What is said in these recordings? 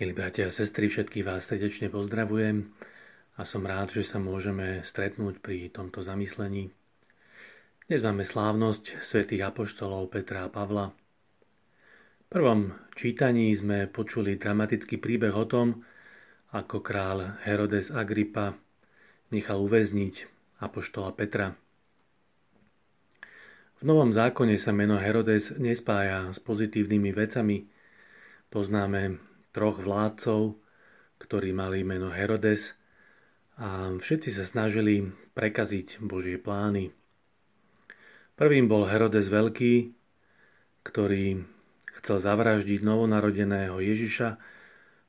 Milí bratia a sestry, všetkých vás srdečne pozdravujem a som rád, že sa môžeme stretnúť pri tomto zamyslení. Dnes máme slávnosť svätých apoštolov Petra a Pavla. V prvom čítaní sme počuli dramatický príbeh o tom, ako král Herodes Agrippa nechal uväzniť apoštola Petra. V Novom zákone sa meno Herodes nespája s pozitívnymi vecami. Poznáme troch vládcov, ktorí mali meno Herodes a všetci sa snažili prekaziť Božie plány. Prvým bol Herodes Veľký, ktorý chcel zavraždiť novonarodeného Ježiša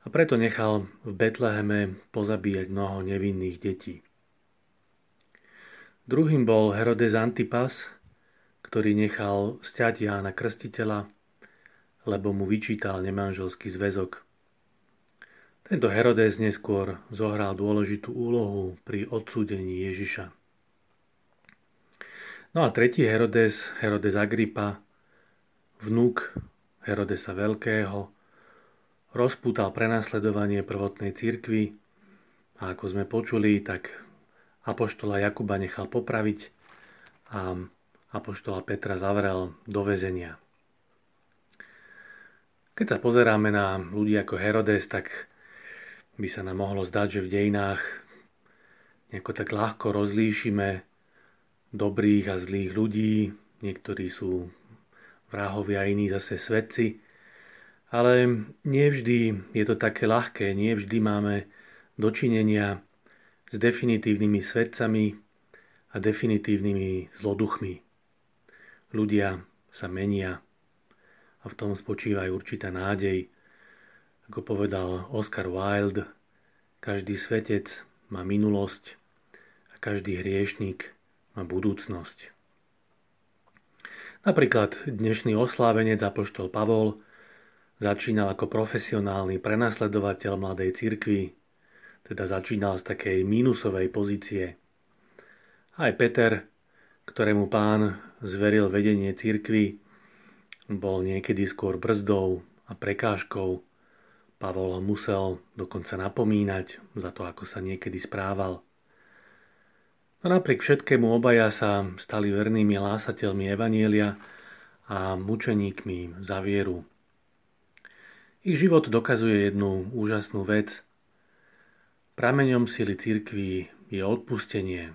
a preto nechal v Betleheme pozabíjať mnoho nevinných detí. Druhým bol Herodes Antipas, ktorý nechal stiať Jána Krstiteľa, lebo mu vyčítal nemanželský zväzok. Tento Herodes neskôr zohral dôležitú úlohu pri odsúdení Ježiša. No a tretí Herodes, Herodes Agrippa, vnúk Herodesa Veľkého, rozpútal prenasledovanie prvotnej cirkvi a ako sme počuli, tak apoštola Jakuba nechal popraviť a apoštola Petra zavrel do väzenia. Keď sa pozeráme na ľudí ako Herodes, tak by sa nám mohlo zdať, že v dejinách nejako tak ľahko rozlíšime dobrých a zlých ľudí. Niektorí sú vrahovia, iní zase svedci. Ale nie vždy je to také ľahké, nie vždy máme dočinenia s definitívnymi svedcami a definitívnymi zloduchmi. Ľudia sa menia a v tom spočíva aj určitá nádej, ako povedal Oscar Wilde, každý svetec má minulosť a každý hriešník má budúcnosť. Napríklad dnešný oslávenec Apoštol Pavol začínal ako profesionálny prenasledovateľ mladej cirkvi, teda začínal z takej mínusovej pozície. Aj Peter, ktorému pán zveril vedenie cirkvi, bol niekedy skôr brzdou a prekážkou Pavol musel dokonca napomínať za to, ako sa niekedy správal. No napriek všetkému obaja sa stali vernými lásateľmi Evanielia a mučeníkmi za vieru. Ich život dokazuje jednu úžasnú vec. Prameňom sily cirkví je odpustenie.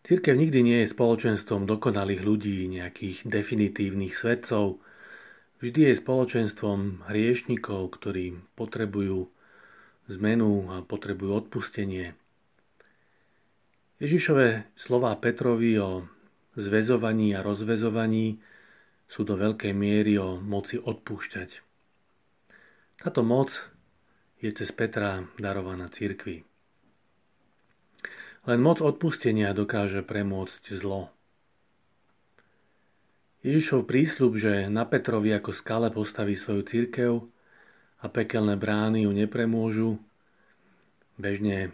Církev nikdy nie je spoločenstvom dokonalých ľudí, nejakých definitívnych svedcov, Vždy je spoločenstvom hriešnikov, ktorí potrebujú zmenu a potrebujú odpustenie. Ježišové slová Petrovi o zväzovaní a rozvezovaní sú do veľkej miery o moci odpúšťať. Táto moc je cez Petra darovaná cirkvi. Len moc odpustenia dokáže premôcť zlo. Ježišov prísľub, že na Petrovi ako skale postaví svoju církev a pekelné brány ju nepremôžu, bežne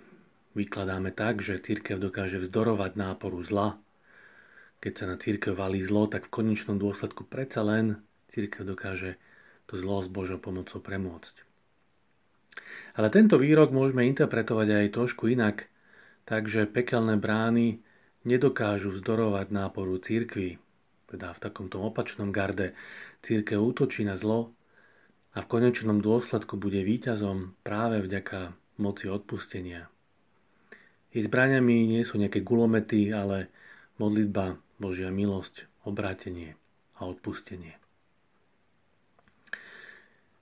vykladáme tak, že církev dokáže vzdorovať náporu zla. Keď sa na církev valí zlo, tak v konečnom dôsledku predsa len církev dokáže to zlo s Božou pomocou premôcť. Ale tento výrok môžeme interpretovať aj trošku inak, takže pekelné brány nedokážu vzdorovať náporu církvy, teda v takomto opačnom garde, církev útočí na zlo a v konečnom dôsledku bude víťazom práve vďaka moci odpustenia. Ich zbraniami nie sú nejaké gulomety, ale modlitba, Božia milosť, obrátenie a odpustenie.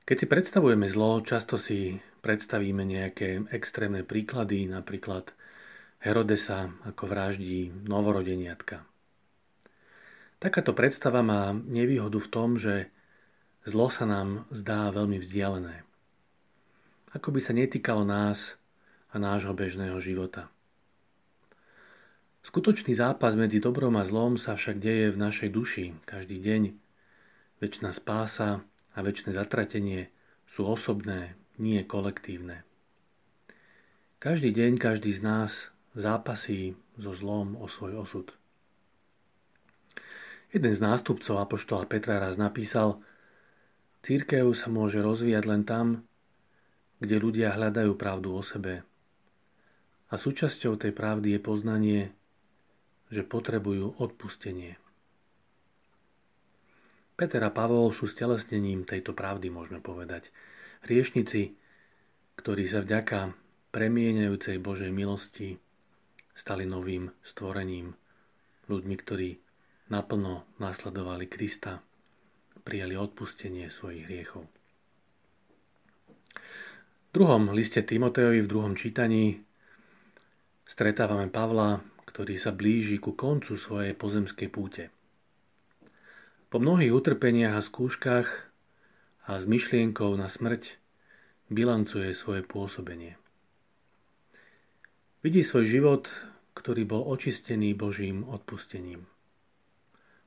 Keď si predstavujeme zlo, často si predstavíme nejaké extrémne príklady, napríklad Herodesa ako vraždí novorodeniatka – Takáto predstava má nevýhodu v tom, že zlo sa nám zdá veľmi vzdialené. Ako by sa netýkalo nás a nášho bežného života. Skutočný zápas medzi dobrom a zlom sa však deje v našej duši každý deň. Večná spása a väčšie zatratenie sú osobné, nie kolektívne. Každý deň každý z nás zápasí so zlom o svoj osud. Jeden z nástupcov Apoštola Petra raz napísal Církev sa môže rozvíjať len tam, kde ľudia hľadajú pravdu o sebe. A súčasťou tej pravdy je poznanie, že potrebujú odpustenie. Peter a Pavol sú stelesnením tejto pravdy, môžeme povedať. Hriešnici, ktorí sa vďaka premieňajúcej Božej milosti stali novým stvorením, ľuďmi, ktorí naplno nasledovali Krista prijali odpustenie svojich hriechov. V druhom liste Timotejovi v druhom čítaní stretávame Pavla, ktorý sa blíži ku koncu svojej pozemskej púte. Po mnohých utrpeniach a skúškach a s myšlienkou na smrť bilancuje svoje pôsobenie. Vidí svoj život, ktorý bol očistený Božím odpustením.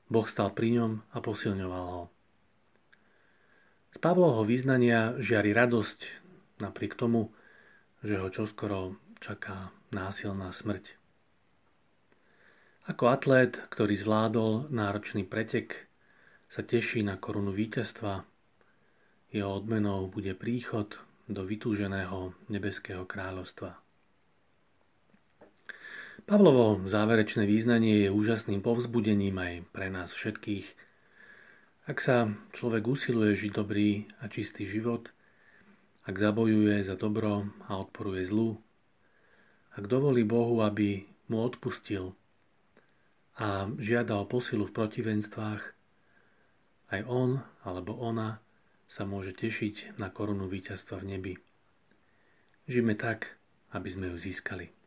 Boh stal pri ňom a posilňoval ho. Z Pavlovho význania žiari radosť napriek tomu, že ho čoskoro čaká násilná smrť. Ako atlét, ktorý zvládol náročný pretek, sa teší na korunu víťazstva. Jeho odmenou bude príchod do vytúženého nebeského kráľovstva. Pavlovo záverečné význanie je úžasným povzbudením aj pre nás všetkých, ak sa človek usiluje žiť dobrý a čistý život, ak zabojuje za dobro a odporuje zlu, ak dovolí Bohu, aby mu odpustil a žiada o posilu v protivenstvách, aj on alebo ona sa môže tešiť na korunu víťazstva v nebi. Žijeme tak, aby sme ju získali.